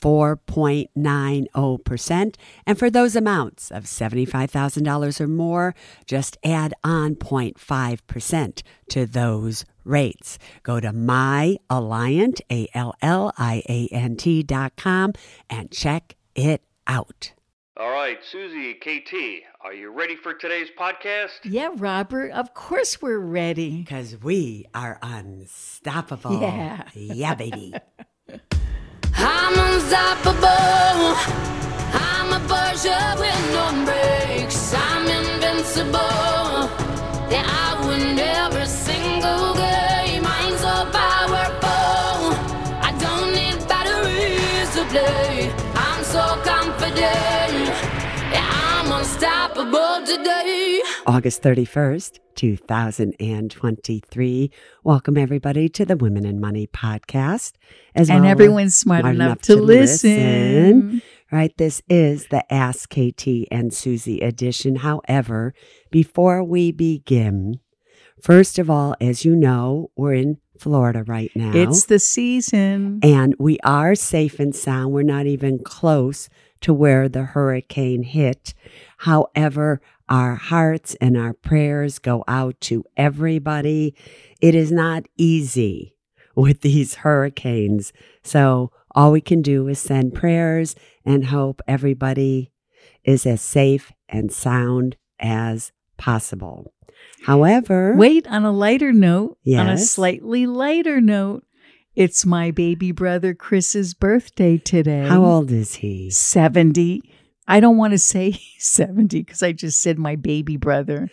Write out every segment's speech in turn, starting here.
4.90%. And for those amounts of $75,000 or more, just add on 0.5% to those rates. Go to myalliant, A-L-L-I-A-N-T dot com and check it out. All right, Suze, KT, are you ready for today's podcast? Yeah, Robert, of course we're ready. Because we are unstoppable. Yeah. Yeah, baby. I'm unstoppable. I'm a Porsche with no brakes. I'm invincible. Yeah, I win every single game. I'm so powerful. I don't need batteries to play. I'm so confident. August 31st, 2023. Welcome, everybody, to the Women and Money podcast. As and well everyone's smart, enough, to, listen. Right, this is the Ask KT and Suze edition. However, before we begin, first of all, as you know, we're in Florida right now. It's the season. and we are safe and sound. We're not even close to where the hurricane hit. However, our hearts and our prayers go out to everybody. It is not easy with these hurricanes. So all we can do is send prayers and hope everybody is as safe and sound as possible. However, Wait, on a lighter note, yes. on a slightly lighter note, it's my baby brother Chris's birthday today. how old is he? 70. I don't want to say he's 70 because I just said my baby brother.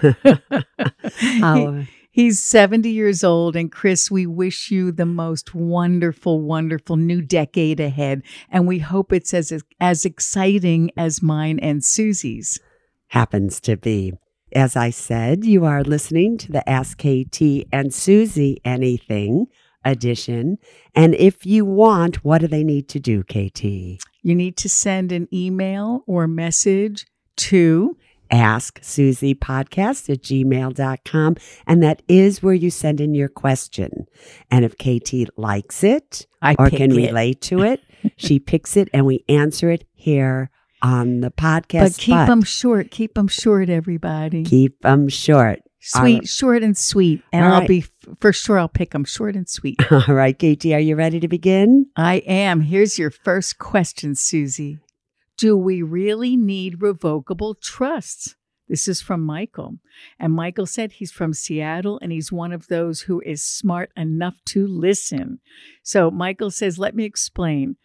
He's 70 years old. And Chris, we wish you the most wonderful, wonderful new decade ahead. And we hope it's as, as exciting as mine and Suze's. happens to be. As I said, you are listening to the Ask KT and Suze Anything edition. And if you want, what do they need to do, KT? You need to send an email or message to Ask Suze Podcast at gmail.com. And that is where you send in your question. And if KT likes it I or can it. relate to it, she picks it and we answer it here on the podcast. But keep them short. Keep them short, everybody. keep them short. Sweet, short, and sweet. And I'll right. be, for sure, I'll pick them short and sweet. All right, KT, are you ready to begin? I am. Here's your first question, Suze. Do we really need revocable trusts? This is from Michael. And Michael said he's from Seattle and he's one of those who is smart enough to listen. So Michael says, Let me explain.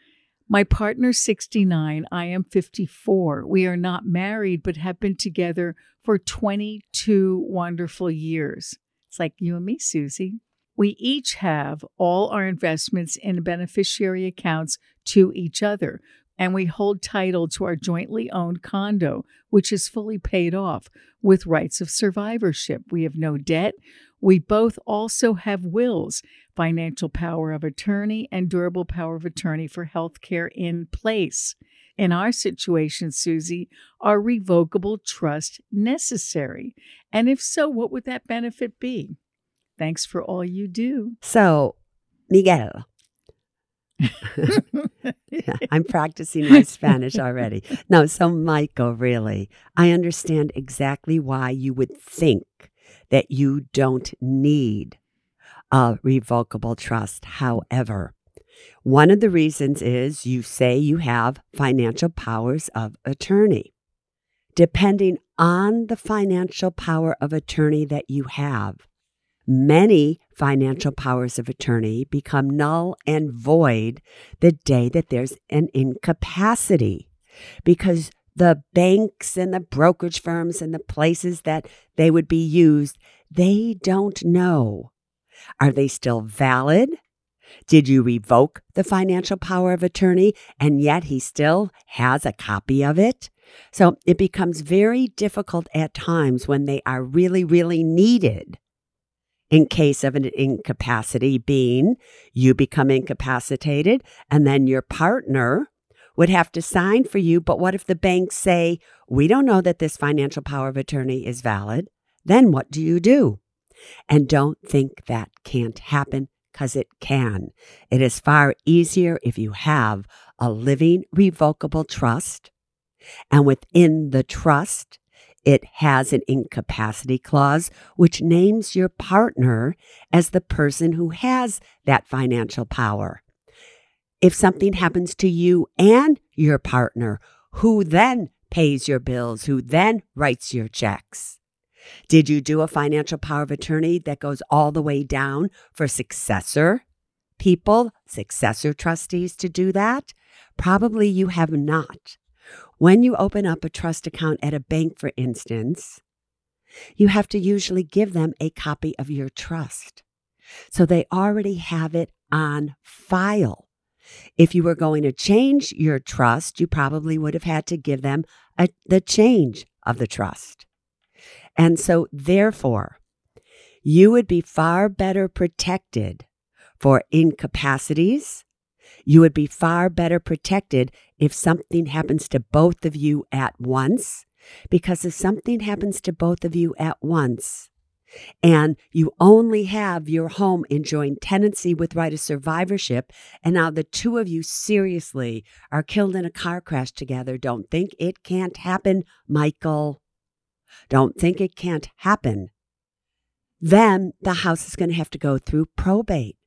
My partner's 69. I am 54. We are not married, but have been together for 22 wonderful years. It's like you and me, Suze. We each have all our investments in beneficiary accounts to each other, and we hold title to our jointly owned condo, which is fully paid off with rights of survivorship. We have no debt. We both also have wills, financial power of attorney, and durable power of attorney for health care in place. In our situation, Suze, are revocable trust necessary? And if so, what would that benefit be? Thanks for all you do. So, Miguel. I'm practicing my Spanish already. No, so Michael, really, I understand exactly why you would think that you don't need a revocable trust. However, one of the reasons is you say you have financial powers of attorney. Depending on the financial power of attorney that you have, many financial powers of attorney become null and void the day that there's an incapacity because the banks and the brokerage firms and the places that they would be used, they don't know. Are they still valid? Did you revoke the financial power of attorney and yet he still has a copy of it? So it becomes very difficult at times when they are really, really needed in case of an incapacity being you become incapacitated and then your partner would have to sign for you. But what if the banks say, we don't know that this financial power of attorney is valid? Then what do you do? And don't think that can't happen because it can. It is far easier if you have a living revocable trust. And within the trust, it has an incapacity clause, which names your partner as the person who has that financial power. If something happens to you and your partner, who then pays your bills, who then writes your checks? Did you do a financial power of attorney that goes all the way down for successor people, successor trustees to do that? Probably you have not. When you open up a trust account at a bank, for instance, you have to usually give them a copy of your trust. So they already have it on file. If you were going to change your trust, you probably would have had to give them a, the change of the trust. And so, therefore, you would be far better protected for incapacities. You would be far better protected if something happens to both of you at once. Because if something happens to both of you at once, and you only have your home in joint tenancy with right of survivorship, and now the two of you seriously are killed in a car crash together, don't think it can't happen, Michael. Don't think it can't happen. Then the house is going to have to go through probate.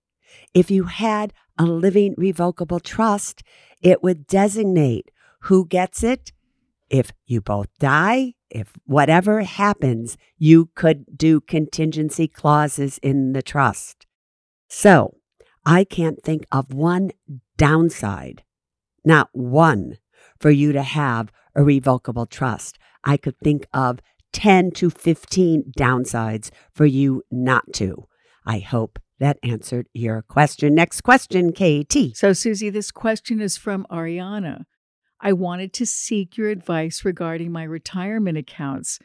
If you had a living revocable trust, it would designate who gets it. If you both die, if whatever happens, you could do contingency clauses in the trust. So I can't think of one downside, not one, for you to have a revocable trust. I could think of 10 to 15 downsides for you not to. I hope that answered your question. Next question, KT. So, Suze, this question is from Ariana. I wanted to seek your advice regarding my retirement accounts.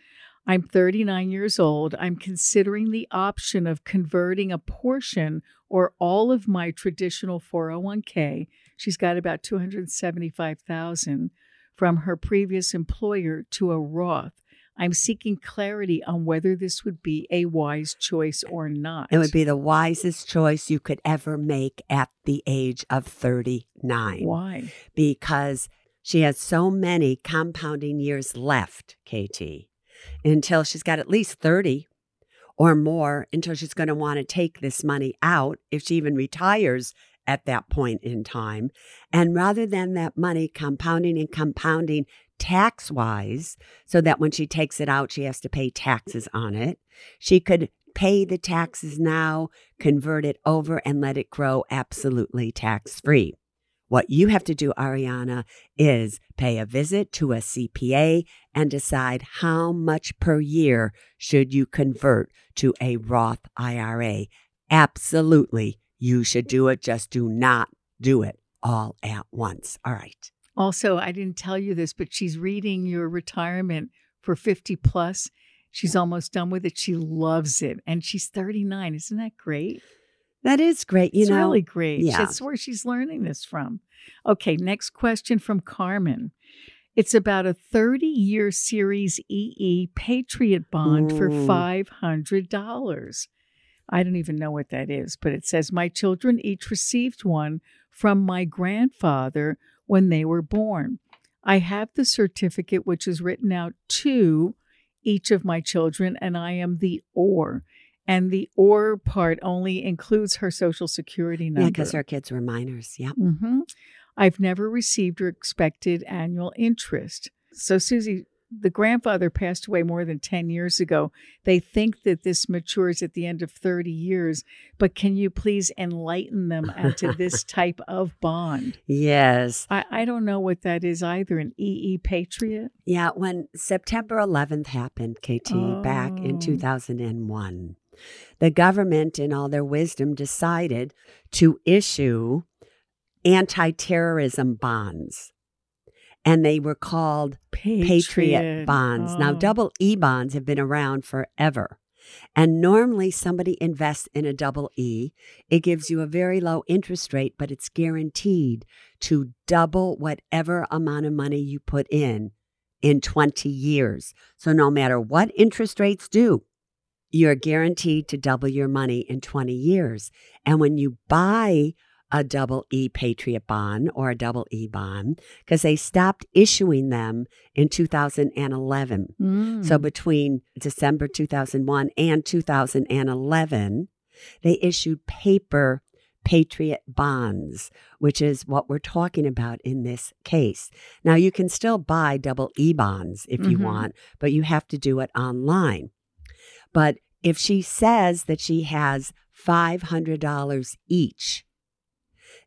I'm 39 years old. I'm considering the option of converting a portion or all of my traditional 401k. She's got about 275,000 from her previous employer to a Roth. I'm seeking clarity on whether this would be a wise choice or not. It would be the wisest choice you could ever make at the age of 39. Why? Because she has so many compounding years left, KT, until she's got at least 30 or more until she's going to want to take this money out if she even retires at that point in time. And rather than that money compounding and compounding tax wise, so that when she takes it out, she has to pay taxes on it, she could pay the taxes now, convert it over, and let it grow absolutely tax free. What you have to do, Ariana, is pay a visit to a CPA and decide how much per year should you convert to a Roth IRA. Absolutely you should do it. Just do not do it all at once. All right. Also, I didn't tell you this, but she's reading your retirement for 50 plus. She's almost done with it. She loves it. And she's 39. Isn't that great? That is great. You it's know, really great. yeah. That's where she's learning this from. Okay, next question from Carmen. It's about a 30 year Series EE Patriot bond for $500. I don't even know what that is, but it says my children each received one from my grandfather when they were born. I have the certificate, which is written out to each of my children, and I am the or. And the or part only includes her social security number. yeah, because her kids were minors. Yep. hmm I've never received or expected annual interest. So, Suze, the grandfather passed away more than 10 years ago. They think that this matures at the end of 30 years, but can you please enlighten them as to this type of bond? Yes. I, I don't know what that is either, an EE Patriot. Yeah. When September 11th happened, KT, back in Oh. 2001, the government, in all their wisdom, decided to issue anti terrorism bonds. And they were called Patriot bonds. Now, Oh. double E bonds have been around forever. And normally somebody invests in a double E. It gives you a very low interest rate, but it's guaranteed to double whatever amount of money you put in in 20 years. So no matter what interest rates do, you're guaranteed to double your money in 20 years. And when you buy a double E Patriot bond or a double E bond, because they stopped issuing them in 2011. Mm. So between December 2001 and 2011, they issued paper Patriot bonds, which is what we're talking about in this case. Now, you can still buy double E bonds if you Mhm. want, but you have to do it online. But if she says that she has $500 each,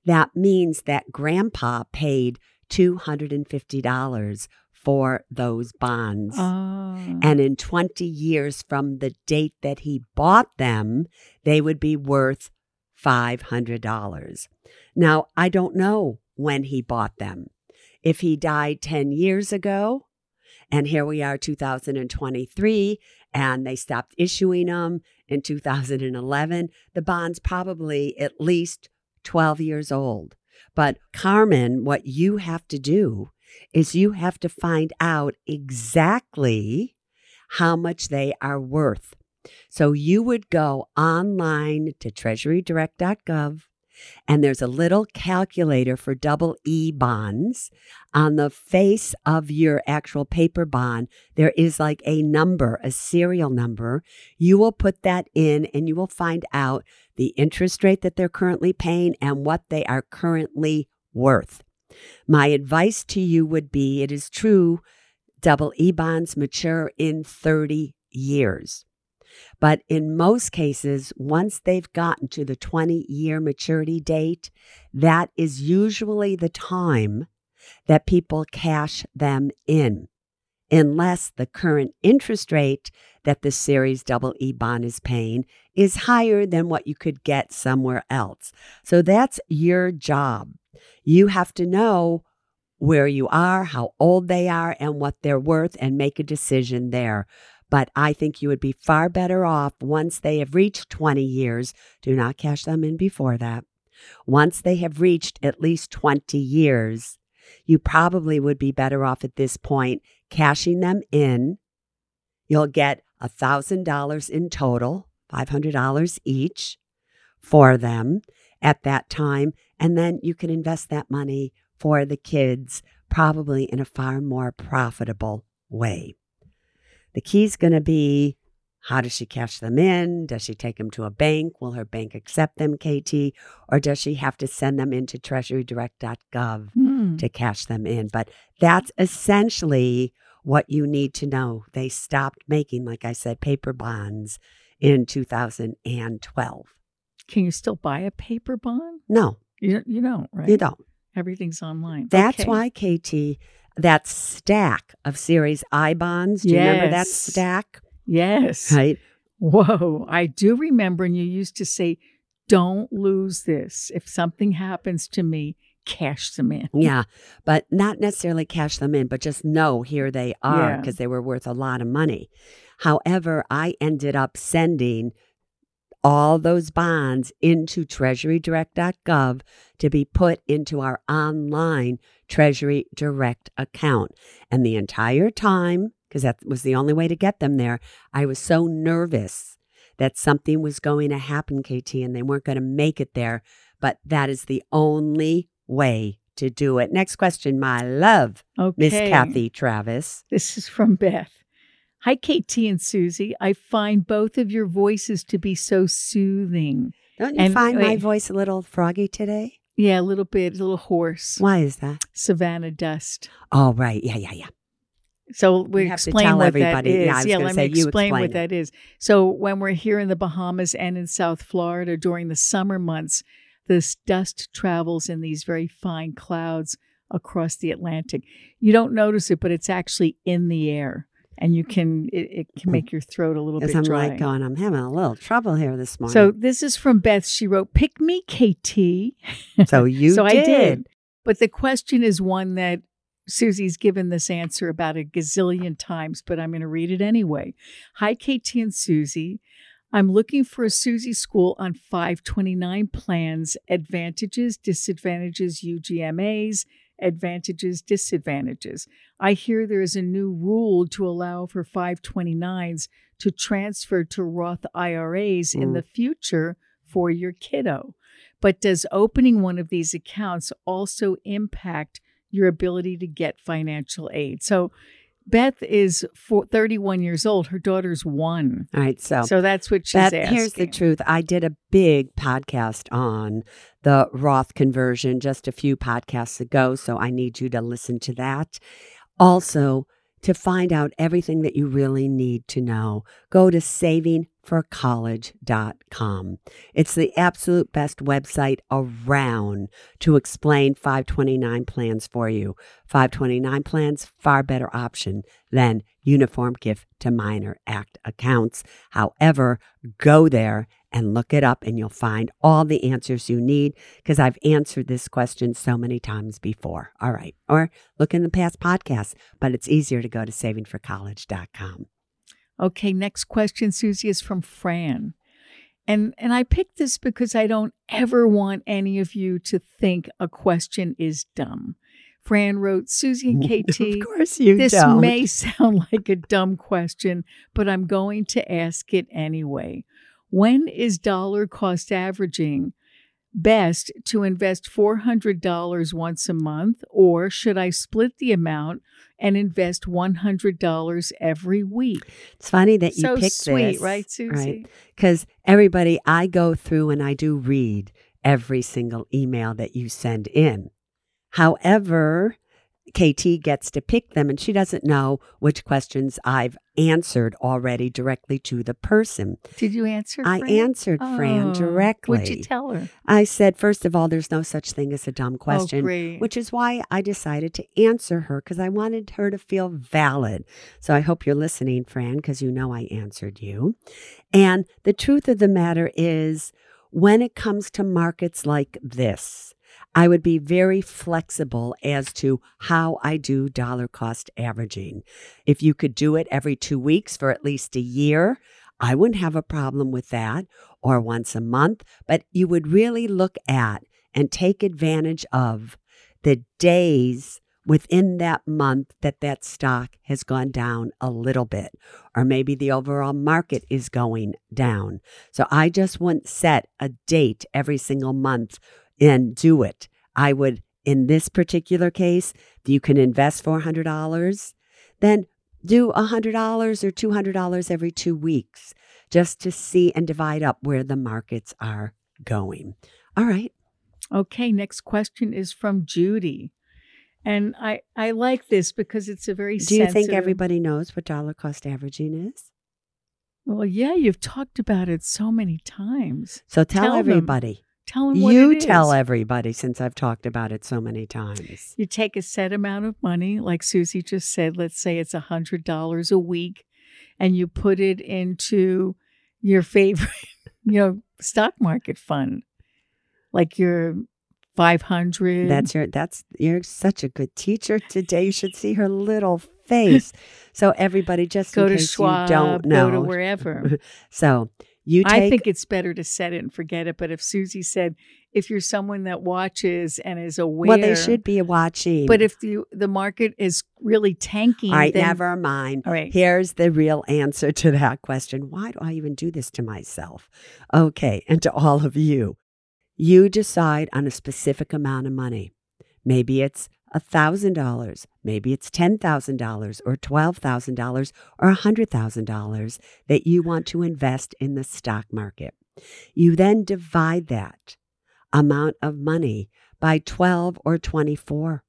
that means that grandpa paid $250 for those bonds. Oh. And in 20 years from the date that he bought them, they would be worth $500. Now, I don't know when he bought them. If he died 10 years ago, and here we are, 2023, and they stopped issuing them in 2011, the bond's probably at least 12 years old. But Carmen, what you have to do is you have to find out exactly how much they are worth. So you would go online to treasurydirect.gov and there's a little calculator for double E bonds. On the face of your actual paper bond, there is like a number, a serial number. You will put that in and you will find out the interest rate that they're currently paying and what they are currently worth. My advice to you would be it is true, double E bonds mature in 30 years. But in most cases, once they've gotten to the 20 year maturity date, that is usually the time that people cash them in, unless the current interest rate that the Series Double E bond is paying is higher than what you could get somewhere else. So that's your job. You have to know where you are, how old they are, and what they're worth, and make a decision there. But I think you would be far better off once they have reached 20 years. Do not cash them in before that. Once they have reached at least 20 years, you probably would be better off at this point cashing them in. You'll get $1,000 in total, $500 each for them at that time. And then you can invest that money for the kids, probably in a far more profitable way. The key's going to be how does she cash them in? Does she take them to a bank? Will her bank accept them, KT? Or does she have to send them into treasurydirect.gov Hmm. to cash them in? But that's essentially what you need to know. They stopped making, like I said, paper bonds in 2012. Can you still buy a paper bond? No, You, you don't, right? you don't. Everything's online. That's Okay. why, KT, that stack of Series I bonds, do you remember that stack? Yes. Right? Whoa. I do remember, and you used to say, don't lose this. If something happens to me, cash them in. Yeah, but not necessarily cash them in, but just know here they are Yeah. because they were worth a lot of money. However, I ended up sending all those bonds into treasurydirect.gov to be put into our online Treasury Direct account. And the entire time, because that was the only way to get them there, I was so nervous that something was going to happen, KT, and they weren't going to make it there. But that is the only way to do it. Next question, my love, Okay. Miss Kathy Travis. This is from Beth. Hi, KT and Suze. I find both of your voices to be so soothing. Don't you And find my wait. voice a little froggy today? Yeah, a little bit, a little hoarse. Why is that? Sahara dust. Oh, right. Yeah, yeah, yeah. So we have to explain tell what everybody. that is. Yeah, I was gonna let say, me explain explain what it. that is. So when we're here in the Bahamas and in South Florida during the summer months, this dust travels in these very fine clouds across the Atlantic. You don't notice it, but it's actually in the air, and you can it, it can make your throat a little bit. I'm dry. like going, I'm having a little trouble here this morning. so this is from Beth. She wrote, "Pick me, KT." so you so did. I did. But the question is one that Suze's given this answer about a gazillion times, but I'm going to read it anyway. Hi, KT and Suze. I'm looking for a Suze school on 529 plans, advantages, disadvantages, UGMAs, advantages, disadvantages. I hear there is a new rule to allow for 529s to transfer to Roth IRAs in Mm. the future for your kiddo. But does opening one of these accounts also impact your ability to get financial aid? So Beth is four, 31 years old. Her daughter's one. All right. So, So that's what she's that, asking. here's the truth. I did a big podcast on the Roth conversion just a few podcasts ago. So I need you to listen to that. Also, to find out everything that you really need to know, go to savingforcollege.com. It's the absolute best website around to explain 529 plans for you. 529 plans, far better option than Uniform Gift to Minor Act accounts. However, go there and look it up and you'll find all the answers you need because I've answered this question so many times before. All right. Or look in the past podcasts, but it's easier to go to savingforcollege.com. Okay, next question, Suze, is from Fran. And and I picked this because I don't ever want any of you to think a question is dumb. Fran wrote, Suze and KT. of course you this don't. may sound like a dumb question, but I'm going to ask it anyway. When is dollar cost averaging best to invest $400 once a month, or should I split the amount and invest $100 every week? It's funny that you so picked sweet, this, right, Suze? Right. Because everybody, I go through and I do read every single email that you send in. However, KT gets to pick them and she doesn't know which questions I've answered already directly to the person. Did you answer? I Fran? answered Fran Oh, directly. What'd you tell her? I said, first of all, there's no such thing as a dumb oh, question. Oh. Which is why I decided to answer her because I wanted her to feel valid. So I hope you're listening, Fran, because you know I answered you. And the truth of the matter is, when it comes to markets like this, I would be very flexible as to how I do dollar cost averaging. If you could do it every two weeks for at least a year, I wouldn't have a problem with that, or once a month, but you would really look at and take advantage of the days within that month that that stock has gone down a little bit, or maybe the overall market is going down. So I just wouldn't set a date every single month and do it. I would, in this particular case, if you can invest $400, then do $100 or $200 every two weeks just to see and divide up where the markets are going. All right. Okay, next question is from Judy. And I, I like this because it's a very Do you think everybody knows what dollar cost averaging is? Well, yeah, you've talked about it so many times. So tell, Tell them. Tell them what You tell is. everybody since I've talked about it so many times. You take a set amount of money, like Suze just said, let's say it's a $100 a week, and you put it into your favorite, you know, stock market fund, like your 500. That's your that's you're such a good teacher today. You should see her little face. So everybody just go to Schwab, you don't know. go to wherever. So you take I think it's better to set it and forget it. But if Suze said, if you're someone that watches and is aware, well, they should be watching. But if the the market is really tanking, all right, then, never mind. All right. Here's the real answer to that question. Why do I even do this to myself? Okay, and to all of you. You decide on a specific amount of money. Maybe it's $1,000, maybe it's $10,000 or $12,000 or $100,000 that you want to invest in the stock market. You then divide that amount of money by 12 or 24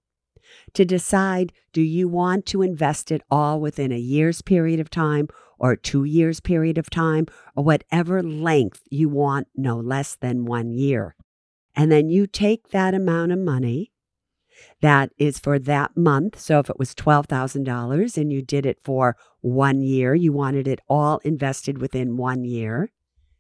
to decide do you want to invest it all within a year's period of time or two years period of time or whatever length you want no less than one year and then you take that amount of money that is for that month so if it was $12,000 and you did it for one year you wanted it all invested within one year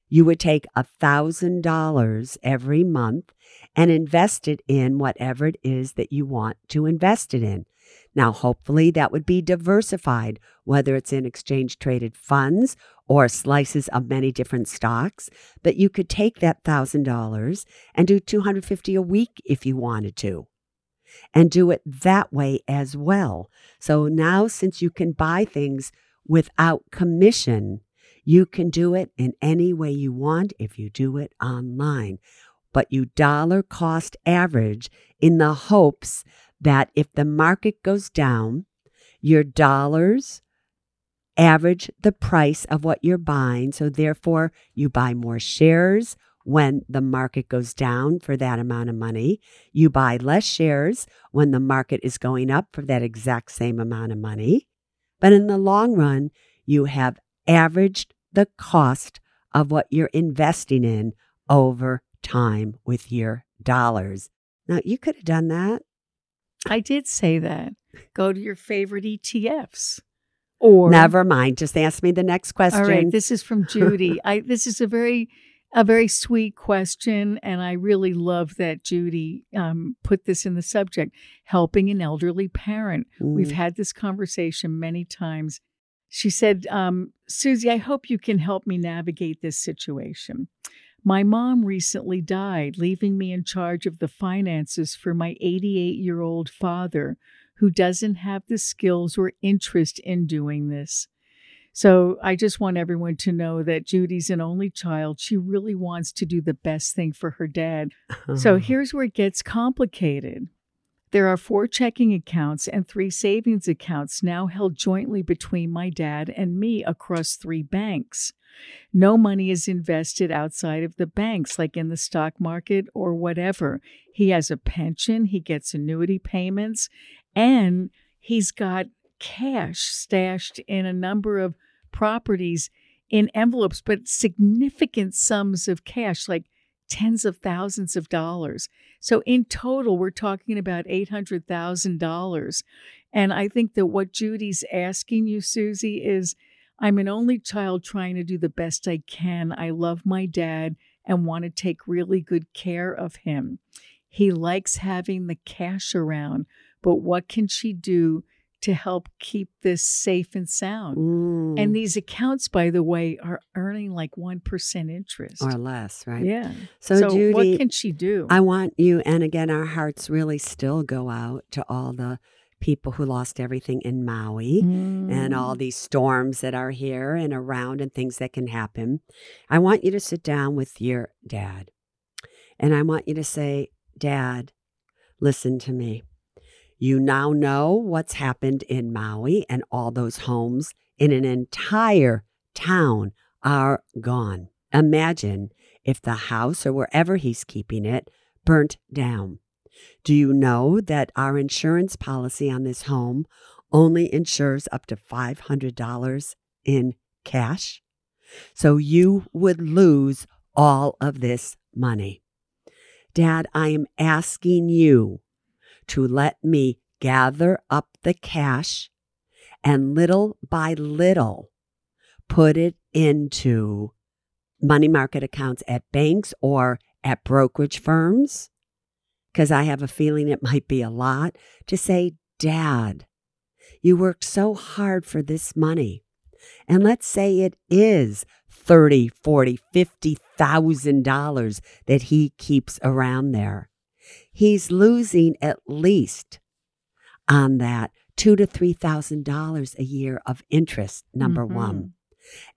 you would take $1,000 every month and invest it in whatever it is that you want to invest it in. Now, hopefully, that would be diversified, whether it's in exchange traded funds or slices of many different stocks. But you could take that $1,000 and do 250 a week if you wanted to and do it that way as well. So now, since you can buy things without commission, you can do it in any way you want if you do it online. But you dollar cost average in the hopes that if the market goes down, your dollars average the price of what you're buying. So therefore, you buy more shares when the market goes down for that amount of money. You buy less shares when the market is going up for that exact same amount of money. But in the long run, you have averaged the cost of what you're investing in over time with your dollars. Now, you could have done that. I did say that. Go to your favorite ETFs. Or Never mind. Just ask me the next question. All right, this is from Judy. I this is a very a very sweet question, and I really love that Judy um, put this in the subject: helping an elderly parent. We've Mm. had this conversation many times. She said, um, "Suze, I hope you can help me navigate this situation." My mom recently died, leaving me in charge of the finances for my 88 year old father, who doesn't have the skills or interest in doing this. So I just want everyone to know that Judy's an only child. She really wants to do the best thing for her dad. So here's where it gets complicated. There are four checking accounts and three savings accounts now held jointly between my dad and me across three banks. No money is invested outside of the banks, like in the stock market or whatever. He has a pension, he gets annuity payments, and he's got cash stashed in a number of properties in envelopes, but significant sums of cash, like tens of thousands of dollars. So in total, we're talking about $800,000. And I think that what Judy's asking you, Suze, is I'm an only child trying to do the best I can. I love my dad and want to take really good care of him. He likes having the cash around, but what can she do to help keep this safe and sound? Mm. And these accounts, by the way, are earning like 1% interest. or less, right? Yeah. So, So, Judy, what can she do? I want you, and again, our hearts really still go out to all the people who lost everything in Maui and all Mm. these storms that are here and around and things that can happen. I want you to sit down with your dad and I want you to say, Dad, listen to me. You now know what's happened in Maui, and all those homes in an entire town are gone. Imagine if the house or wherever he's keeping it burnt down. Do you know that our insurance policy on this home only insures up to $500 in cash? So you would lose all of this money. Dad, I am asking you to let me gather up the cash and little by little put it into money market accounts at banks or at brokerage firms. Because I have a feeling it might be a lot to say, Dad, you worked so hard for this money. And let's say it is thirty, forty, fifty thousand dollars that he keeps around there. He's losing at least on that two to three thousand dollars a year of interest, number Mhm. one.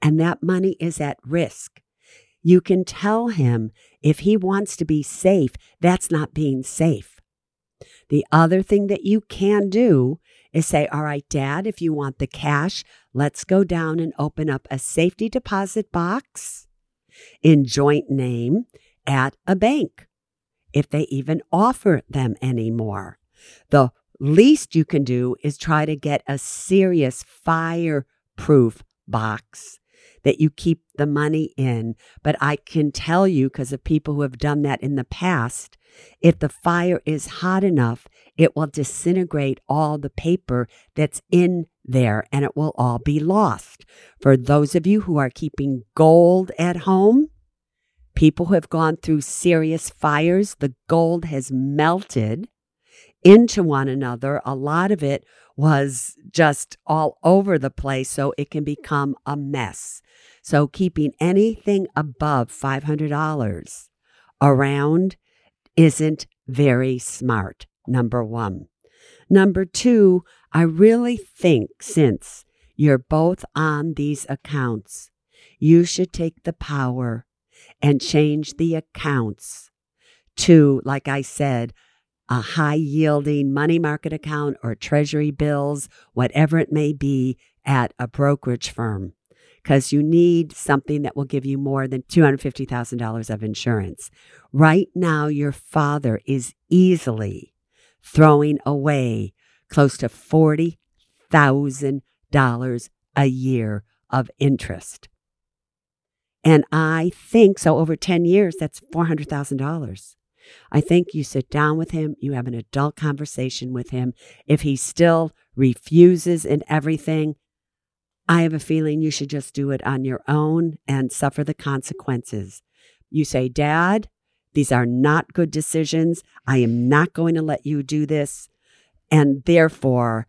And that money is at risk. You can tell him if he wants to be safe, that's not being safe. The other thing that you can do is say, All right, dad, if you want the cash, let's go down and open up a safety deposit box in joint name at a bank, if they even offer them anymore. The least you can do is try to get a serious fireproof box that you keep the money in. But I can tell you, because of people who have done that in the past, if the fire is hot enough, it will disintegrate all the paper that's in there and it will all be lost. For those of you who are keeping gold at home, people who have gone through serious fires, the gold has melted into one another. A lot of it was just all over the place, so it can become a mess. So keeping anything above $500 around isn't very smart, number one. Number two, I really think since you're both on these accounts, you should take the power and change the accounts to, like I said, a high yielding money market account or treasury bills, whatever it may be, at a brokerage firm. Because you need something that will give you more than $250,000 of insurance. Right now, your father is easily throwing away close to $40,000 a year of interest. And I think so over 10 years, that's $400,000. I think you sit down with him, you have an adult conversation with him. If he still refuses and everything, I have a feeling you should just do it on your own and suffer the consequences. You say, Dad, these are not good decisions. I am not going to let you do this. And therefore,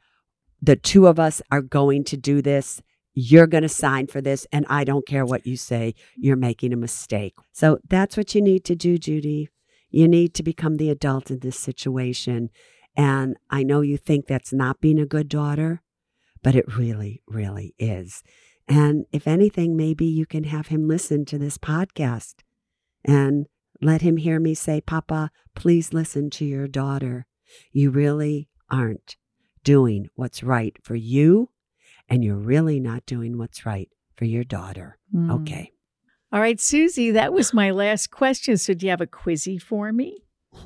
the two of us are going to do this. You're going to sign for this. And I don't care what you say. You're making a mistake. So that's what you need to do, Judy. You need to become the adult in this situation. And I know you think that's not being a good daughter, but it really, really is. And if anything, maybe you can have him listen to this podcast and let him hear me say, Papa, please listen to your daughter. You really aren't doing what's right for you, and you're really not doing what's right for your daughter. Mm. Okay. All right, Suze, that was my last question. So, do you have a quizzy for me?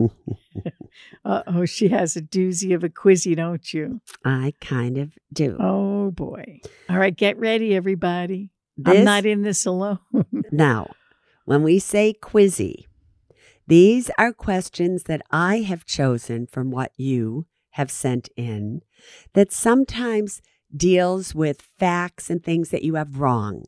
uh oh, she has a doozy of a quizzy, don't you? I kind of do. Oh boy. All right, get ready, everybody. This- I'm not in this alone. Now, when we say quizzy, these are questions that I have chosen from what you have sent in that sometimes deals with facts and things that you have wrong.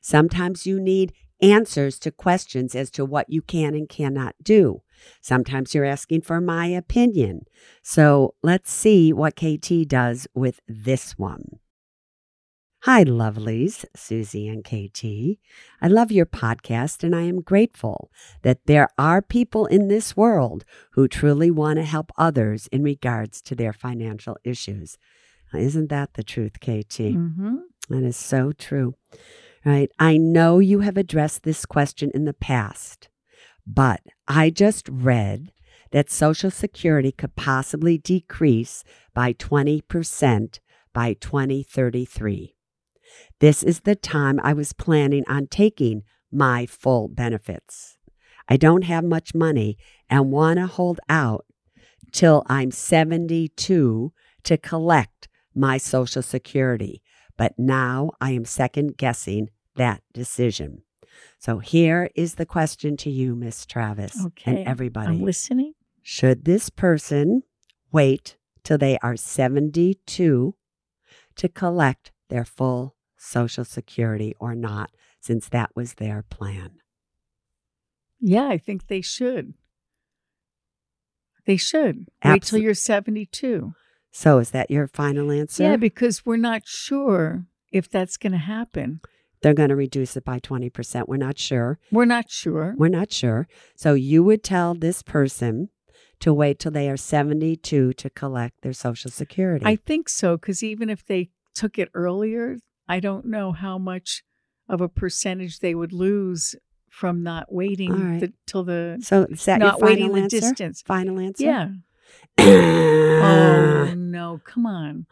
Sometimes you need answers to questions as to what you can and cannot do. Sometimes you're asking for my opinion. So let's see what KT does with this one. Hi, lovelies, Suze and KT. I love your podcast and I am grateful that there are people in this world who truly want to help others in regards to their financial issues. Isn't that the truth, KT? hmm That is so true. Right. I know you have addressed this question in the past, but I just read that Social Security could possibly decrease by 20% by 2033. This is the time I was planning on taking my full benefits. I don't have much money and want to hold out till I'm 72 to collect my Social Security but now I am second guessing that decision. So here is the question to you, Miss Travis, Okay. and everybody. I'm listening. Should this person wait till they are 72 to collect their full Social Security or not, since that was their plan? Yeah, I think they should. They should. Wait till you're 72. So is that your final answer? Yeah, because we're not sure if that's going to happen. They're going to reduce it by 20%. We're not sure. We're not sure. We're not sure. So you would tell this person to wait till they are 72 to collect their Social Security. I think so, because even if they took it earlier, I don't know how much of a percentage they would lose from not waiting right. the, till the so is that not your waiting final the answer? distance. Final answer? Yeah. Oh no! Come on.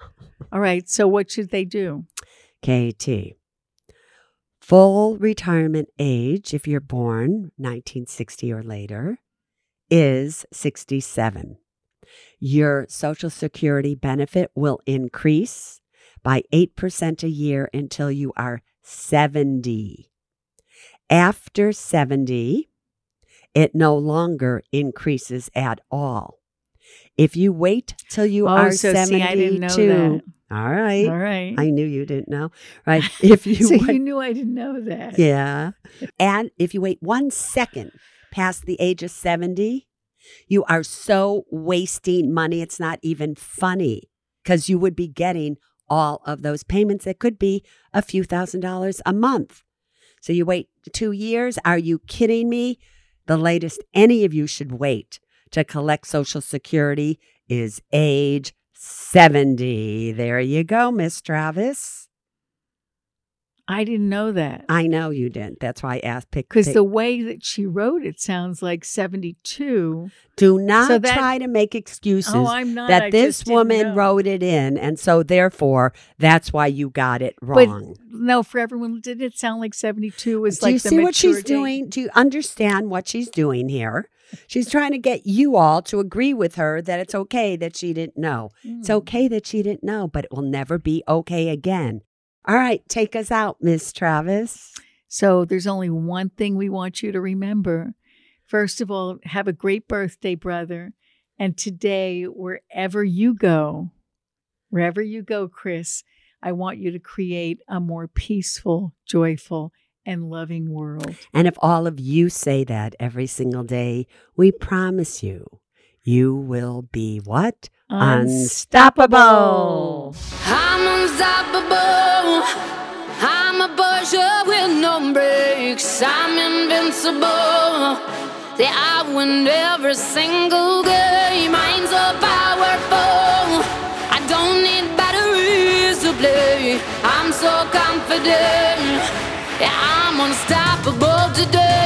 All right. So what should they do? KT. Full retirement age, if you're born 1960 or later, is 67. Your Social Security benefit will increase by 8% a year until you are 70. After 70, it no longer increases at all. If you wait till you oh, are so 72, see, I didn't know that. all right. All right. I knew you didn't know, right? If you so wait, you knew I didn't know that. yeah, and if you wait one second past the age of seventy, You are so wasting money. It's not even funny because you would be getting all of those payments. It could be a few thousand dollars a month. So you wait two years. Are you kidding me? The latest any of you should wait to collect Social Security is age 70. There you go, Miss Travis. I didn't know that. I know you didn't. That's why I asked pick Because the way that she wrote it sounds like 72. do not so that- try to make excuses Oh, I'm not. that I this woman wrote it in and so therefore that's why you got it But wrong. no, for everyone, did it sound like 72 was Do like you the see what she's doing? Do you understand what she's doing here? She's trying to get you all to agree with her that it's okay that she didn't know. It's Hmm. okay that she didn't know, but it will never be okay again. All right, take us out, Miss Travis. So there's only one thing we want you to remember. First of all, have a great birthday, brother. And today, wherever you go, wherever you go, Chris, I want you to create a more peaceful, joyful, and loving world. And if all of you say that every single day, we promise you, you will be what? Unstoppable. I'm unstoppable. I'm a with no. I'm invincible. I win every single game. Powerful. I don't need batteries to play. I'm so confident. Yeah, I'm unstoppable today.